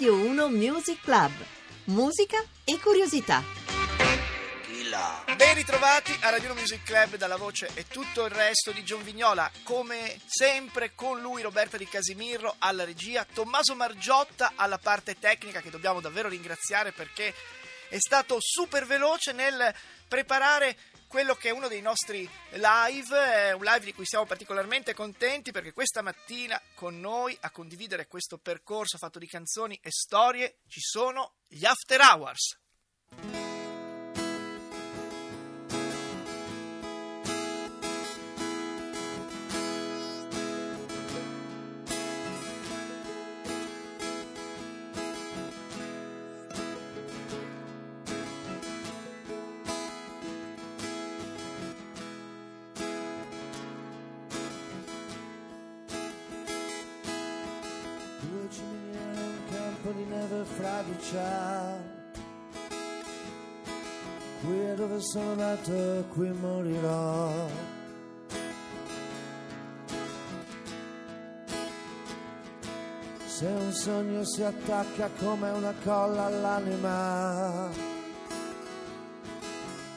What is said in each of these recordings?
Radio 1 Music Club. Musica e curiosità. Ben ritrovati a Radio 1 Music Club dalla voce e tutto il resto di John Vignola. Come sempre con lui Roberta Di Casimirro alla regia, Tommaso Margiotta alla parte tecnica che dobbiamo davvero ringraziare perché è stato super veloce nel preparare quello che è uno dei nostri live, un live di cui siamo particolarmente contenti perché questa mattina con noi a condividere questo percorso fatto di canzoni e storie ci sono gli After Hours. Di neve fradicia. Qui è dove sono nato e qui morirò. Se un sogno si attacca come una colla all'anima,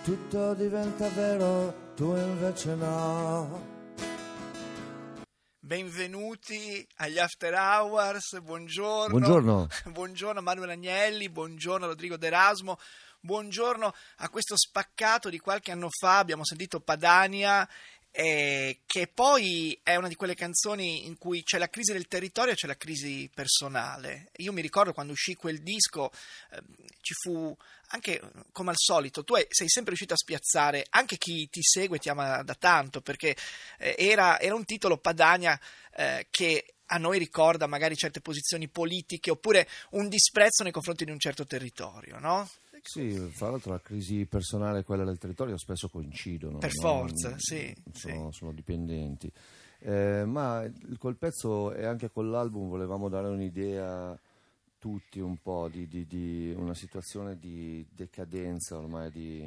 tutto diventa vero, tu invece no. Benvenuti agli After Hours, buongiorno. Buongiorno. Buongiorno Manuel Agnelli, buongiorno Rodrigo D'Erasmo, buongiorno a questo spaccato di qualche anno fa, abbiamo sentito Padania, eh, che poi è una di quelle canzoni in cui c'è la crisi del territorio e c'è la crisi personale. Io mi ricordo quando uscì quel disco, eh, ci fu anche come al solito, tu sei sempre riuscito a spiazzare anche chi ti segue e ti ama da tanto, perché eh, era, era, un titolo Padania eh, che a noi ricorda magari certe posizioni politiche oppure un disprezzo nei confronti di un certo territorio, no? Sì, fra l'altro la crisi personale e quella del territorio spesso coincidono. Per no? forza, sì. Sono, sì. sono dipendenti. Eh, ma col pezzo e anche con l'album volevamo dare un'idea tutti un po' di, di, di una situazione di decadenza ormai di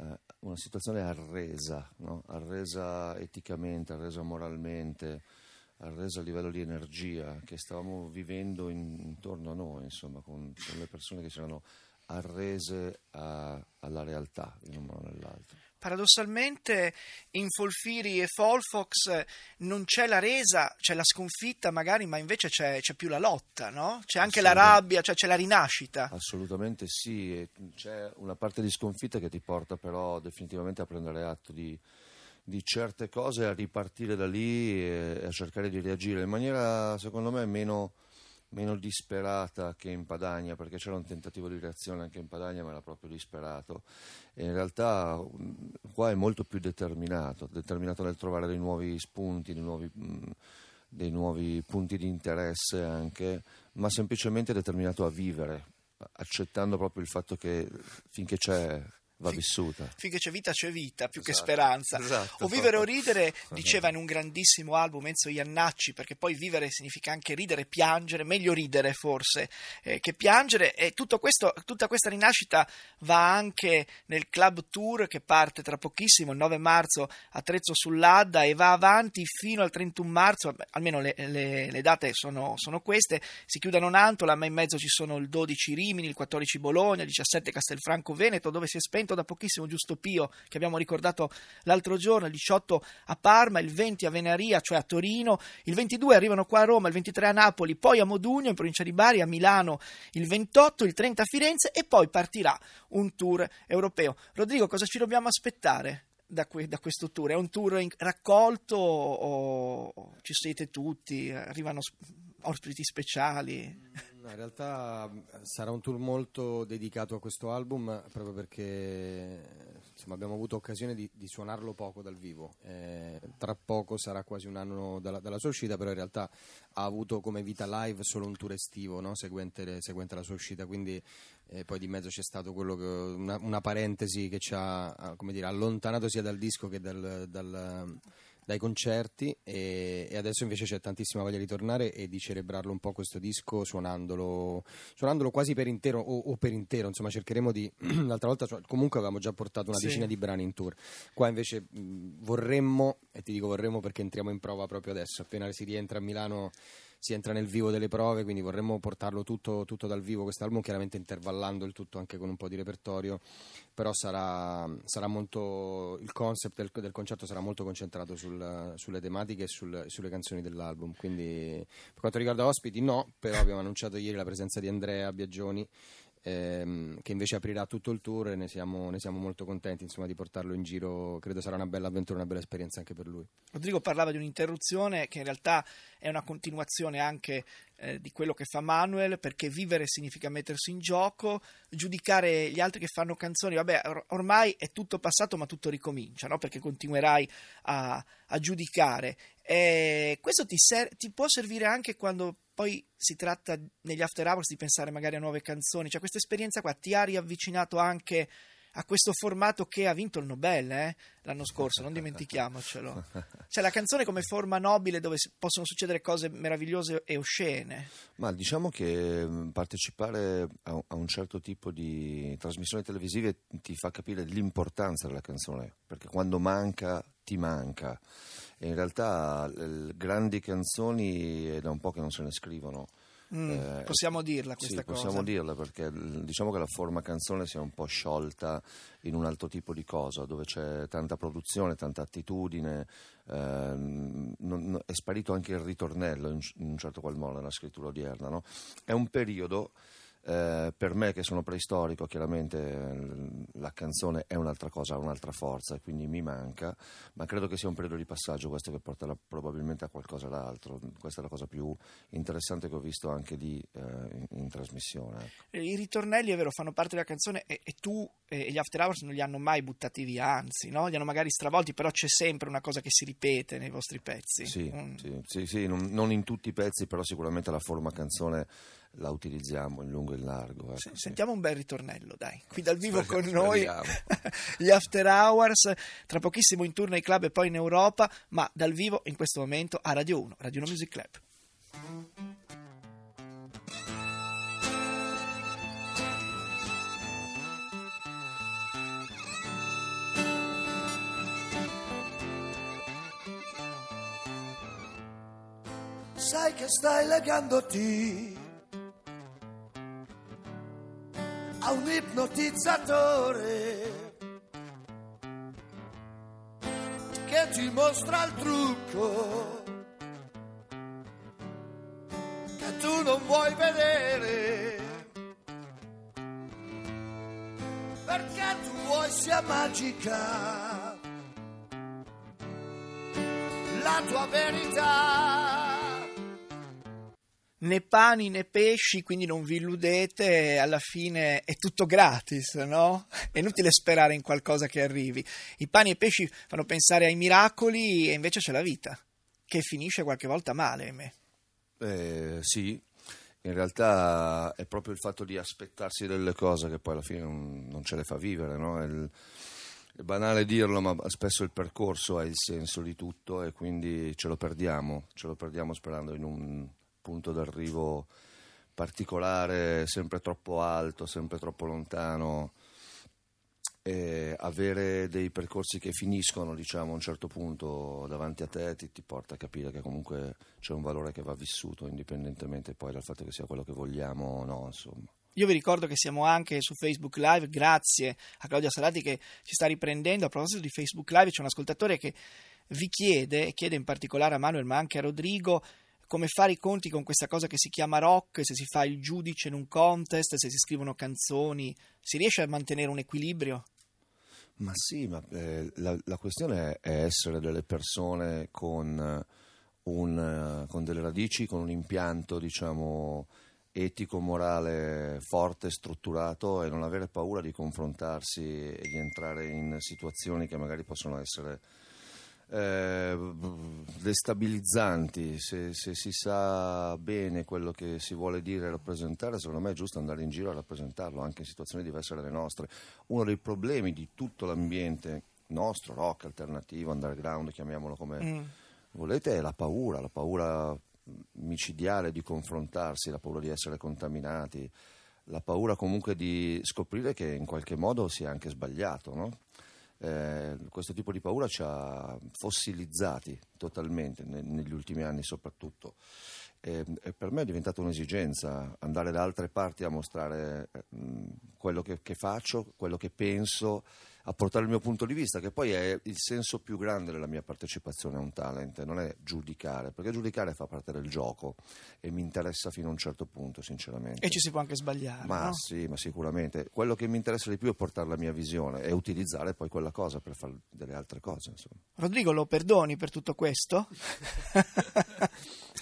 eh, una situazione arresa, no? arresa eticamente, arresa moralmente, arresa a livello di energia che stavamo vivendo in, intorno a noi, insomma, con, con le persone che si erano arrese a, alla realtà in un modo o nell'altro. Paradossalmente in Folfiri e Folfox non c'è la resa, c'è la sconfitta magari, ma invece c'è, c'è più la lotta, no? C'è anche la rabbia, cioè c'è la rinascita. Assolutamente sì, e c'è una parte di sconfitta che ti porta però definitivamente a prendere atto di, di certe cose, a ripartire da lì e a cercare di reagire in maniera secondo me meno meno disperata che in Padania, perché c'era un tentativo di reazione anche in Padania, ma era proprio disperato. E in realtà qua è molto più determinato, determinato nel trovare dei nuovi spunti, dei nuovi, mh, dei nuovi punti di interesse anche, ma semplicemente determinato a vivere, accettando proprio il fatto che finché c'è va vissuta. Finché c'è vita c'è vita, più esatto, che speranza. Esatto, o vivere o ridere, diceva in un grandissimo album Enzo Iannacci, perché poi vivere significa anche ridere e piangere, meglio ridere forse eh, che piangere e questo, tutta questa rinascita va anche nel club tour che parte tra pochissimo, il 9 marzo a Trezzo sull'Adda e va avanti fino al 31 marzo, almeno le, le, le date sono, sono, queste, si chiude a Nonantola, ma in mezzo ci sono il 12 Rimini, il 14 Bologna, il 17 Castelfranco Veneto, dove si è spento da pochissimo Giusto Pio che abbiamo ricordato l'altro giorno, il 18 a Parma, il 20 a Venaria, cioè a Torino, il 22 arrivano qua a Roma, il 23 a Napoli, poi a Modugno in provincia di Bari, a Milano il 28, il 30 a Firenze e poi partirà un tour europeo. Rodrigo, cosa ci dobbiamo aspettare? Da, que- da, questo tour? È un tour in- raccolto o ci siete tutti? Arrivano sp- ospiti speciali? No, in realtà sarà un tour molto dedicato a questo album proprio perché insomma, abbiamo avuto occasione di, di, suonarlo poco dal vivo. Eh, tra poco sarà quasi un anno dalla, dalla, sua uscita, però in realtà ha avuto come vita live solo un tour estivo no? seguente, seguente, la sua uscita, quindi eh, poi di mezzo c'è che, una, una, parentesi che ci ha dire, allontanato sia dal disco che dal, dal dai concerti e, e, adesso invece c'è tantissima voglia di tornare e di celebrarlo un po' questo disco suonandolo, suonandolo quasi per intero o, o, per intero, insomma cercheremo di, l'altra volta comunque avevamo già portato una sì. decina di brani in tour, qua invece mh, vorremmo, e ti dico vorremmo perché entriamo in prova proprio adesso, appena si rientra a Milano si entra nel vivo delle prove, quindi vorremmo portarlo tutto, tutto dal vivo quest'album, chiaramente intervallando il tutto anche con un po' di repertorio, però sarà, sarà molto, il concept del, del, concerto sarà molto concentrato sul, sulle tematiche e sul, sulle canzoni dell'album, quindi per quanto riguarda ospiti no, però abbiamo annunciato ieri la presenza di Andrea Biagioni ehm, che invece aprirà tutto il tour e ne siamo, ne siamo molto contenti insomma, di portarlo in giro. Credo sarà una bella avventura, una bella esperienza anche per lui. Rodrigo parlava di un'interruzione che in realtà è una continuazione anche eh, di quello che fa Manuel, perché vivere significa mettersi in gioco, giudicare gli altri che fanno canzoni, vabbè, or- ormai è tutto passato ma tutto ricomincia, no? perché continuerai a, a giudicare. E questo ti, ser- ti può servire anche quando poi si tratta negli after hours di pensare magari a nuove canzoni, cioè questa esperienza qua ti ha riavvicinato anche a questo formato che ha vinto il Nobel eh? l'anno scorso, non dimentichiamocelo. Cioè la canzone come forma nobile dove possono succedere cose meravigliose e oscene. Ma diciamo che partecipare a un certo tipo di trasmissioni televisive ti fa capire l'importanza della canzone, perché quando manca ti manca. E in realtà grandi canzoni è da un po' che non se ne scrivono. Mm, eh, possiamo dirla questa sì, cosa? possiamo dirla perché diciamo che la forma canzone si è un po' sciolta in un altro tipo di cosa, dove c'è tanta produzione, tanta attitudine, eh, non, non, è sparito anche il ritornello in, in, un certo qual modo nella scrittura odierna. No? È un periodo eh, per me che sono preistorico chiaramente eh, la canzone è un'altra cosa, ha un'altra forza e quindi mi manca, ma credo che sia un periodo di passaggio questo che porterà probabilmente a qualcosa d'altro. Questa è la cosa più interessante che ho visto anche di, eh, in, in, trasmissione. Ecco. I ritornelli è vero, fanno parte della canzone e, e tu e gli After Hours non li hanno mai buttati via, anzi, no? li hanno magari stravolti, però c'è sempre una cosa che si ripete nei vostri pezzi. Sì, mm. sì, sì, sì non, non in tutti i pezzi, però sicuramente la forma canzone la utilizziamo in lungo e in largo. Ecco, sì, sentiamo un bel ritornello, dai, qui dal vivo con noi, gli After Hours, tra pochissimo in tour nei club e poi in Europa, ma dal vivo in questo momento a Radio 1, Radio 1 Music Club. Sai che stai legandoti a un ipnotizzatore che ti mostra il trucco che tu non vuoi vedere. Perché tu vuoi sia magica la tua verità né pani né pesci, quindi non vi illudete, alla fine è tutto gratis, no? È inutile sperare in qualcosa che arrivi. I pani e i pesci fanno pensare ai miracoli e invece c'è la vita, che finisce qualche volta male, ahimè. Eh, sì, in realtà è proprio il fatto di aspettarsi delle cose che poi alla fine non, non ce le fa vivere, no? È, il, è banale dirlo, ma spesso il percorso è il senso di tutto e quindi ce lo perdiamo, ce lo perdiamo sperando in un punto d'arrivo particolare, sempre troppo alto, sempre troppo lontano. E avere dei percorsi che finiscono diciamo, a un certo punto davanti a te ti, ti, porta a capire che comunque c'è un valore che va vissuto indipendentemente poi dal fatto che sia quello che vogliamo o no insomma. Io vi ricordo che siamo anche su Facebook Live, grazie a Claudia Salati che ci sta riprendendo. A proposito di Facebook Live, c'è un ascoltatore che vi chiede, e chiede in particolare a Manuel ma anche a Rodrigo, come fare i conti con questa cosa che si chiama rock, se si fa il giudice in un contest, se si scrivono canzoni, si riesce a mantenere un equilibrio? Ma sì, ma eh, la, la, questione è essere delle persone con, un, con delle radici, con un impianto, diciamo, etico, morale forte, strutturato e non avere paura di confrontarsi e di entrare in situazioni che magari possono essere eh, destabilizzanti, se, se, si sa bene quello che si vuole dire e rappresentare, secondo me è giusto andare in giro a rappresentarlo anche in situazioni diverse dalle nostre. Uno dei problemi di tutto l'ambiente nostro, rock, alternativo, underground, chiamiamolo come mm. volete, è la paura, la paura micidiale di confrontarsi, la paura di essere contaminati, la paura comunque di scoprire che in qualche modo si è anche sbagliato, no? Eh, questo tipo di paura ci ha fossilizzati totalmente ne, negli ultimi anni soprattutto. E, e per me è diventata un'esigenza andare da altre parti a mostrare eh, quello che, che faccio, quello che penso, a portare il mio punto di vista, che poi è il senso più grande della mia partecipazione a un talent, non è giudicare, perché giudicare fa parte del gioco e mi interessa fino a un certo punto, sinceramente. E ci si può anche sbagliare. Ma no? sì, ma sicuramente. Quello che mi interessa di più è portare la mia visione e utilizzare poi quella cosa per fare delle altre cose. Insomma. Rodrigo, lo perdoni per tutto questo?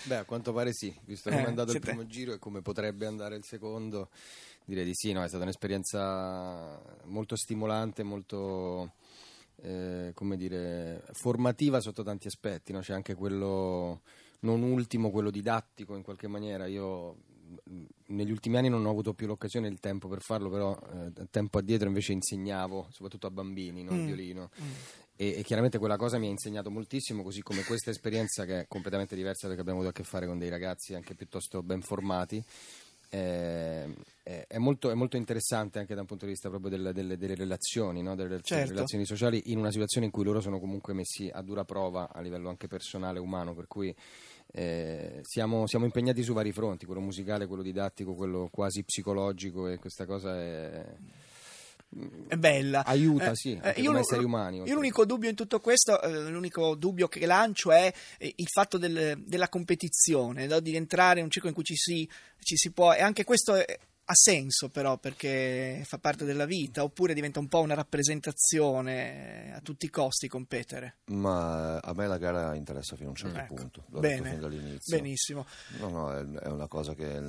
Beh, a quanto pare sì, visto Eh, come è andato il primo giro e come potrebbe andare il secondo, direi di sì, no, è stata un'esperienza molto stimolante, molto eh, come dire, formativa sotto tanti aspetti, no? c'è anche quello non ultimo, quello didattico in qualche maniera. Io mh, negli ultimi anni non ho avuto più l'occasione e il tempo per farlo, però eh, tempo addietro invece insegnavo, soprattutto a bambini, no? il Mm. violino. E, e chiaramente quella cosa mi ha insegnato moltissimo, così come questa esperienza che è completamente diversa perché abbiamo avuto a che fare con dei ragazzi anche piuttosto ben formati. Eh, è, molto, è molto interessante anche da un punto di vista proprio delle, delle- delle relazioni, no? delle relazioni, Certo. relazioni sociali in una situazione in cui loro sono comunque messi a dura prova a livello anche personale, umano, per cui eh, siamo, siamo impegnati su vari fronti, quello musicale, quello didattico, quello quasi psicologico e questa cosa è... È bella. Aiuta, Eh, sì, eh, io esseri umani. Io l'unico dubbio in tutto questo, eh, l'unico dubbio che lancio è eh, il fatto del- della competizione, no? di entrare in un circo in cui ci si, ci si può... E anche questo è- ha senso però perché fa parte della vita, oppure diventa un po' una rappresentazione eh, a tutti i costi competere. Ma a me la gara interessa fino a un certo Ecco, punto, l'ho detto bene, fin dall'inizio. benissimo. No, no, è, una cosa che...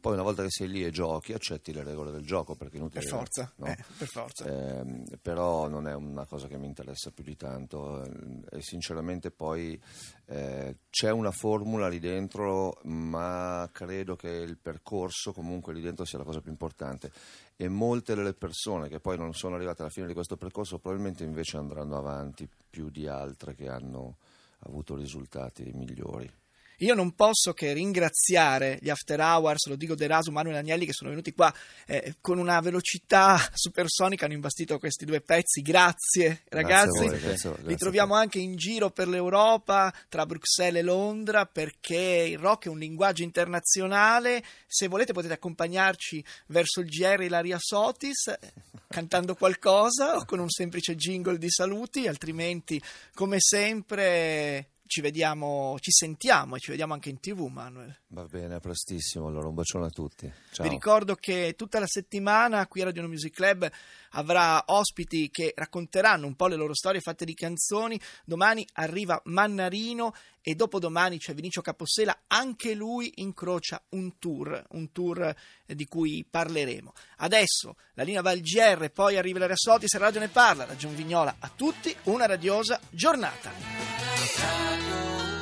Poi una volta che sei lì e giochi, accetti le regole del gioco, perché inutile... Per forza, no? eh, per forza. Ehm, però non è una cosa che mi interessa più di tanto eh, e sinceramente poi eh, c'è una formula lì dentro ma credo che il percorso comunque lì dentro sia la cosa più importante e molte delle persone che poi non sono arrivate alla fine di questo percorso probabilmente invece andranno avanti più di altre che hanno avuto risultati migliori. Io non posso che ringraziare gli After Hours, lo dico De Raso, Manuel Agnelli, che sono venuti qua eh, con una velocità supersonica, hanno imbastito questi due pezzi. Grazie, ragazzi. Grazie voi, grazie Li grazie a troviamo anche in giro per l'Europa, tra Bruxelles e Londra, perché il rock è un linguaggio internazionale. Se volete potete accompagnarci verso il GR Ilaria Sotis, cantando qualcosa o con un semplice jingle di saluti, altrimenti, come sempre, ci vediamo, ci sentiamo e ci vediamo anche in tv, Manuel. Va bene, a prestissimo, allora un bacione a tutti. Ciao. Vi ricordo che tutta la settimana qui a Radio No Music Club avrà ospiti che racconteranno un po' le loro storie fatte di canzoni. Domani arriva Mannarino e dopodomani c'è Vinicio Capossela. Anche lui incrocia un tour, un tour eh, di cui parleremo. Adesso la linea va al GR, poi arriva la Rassotti, se Radio ne parla. Da Gion Vignola a tutti una radiosa giornata. Radio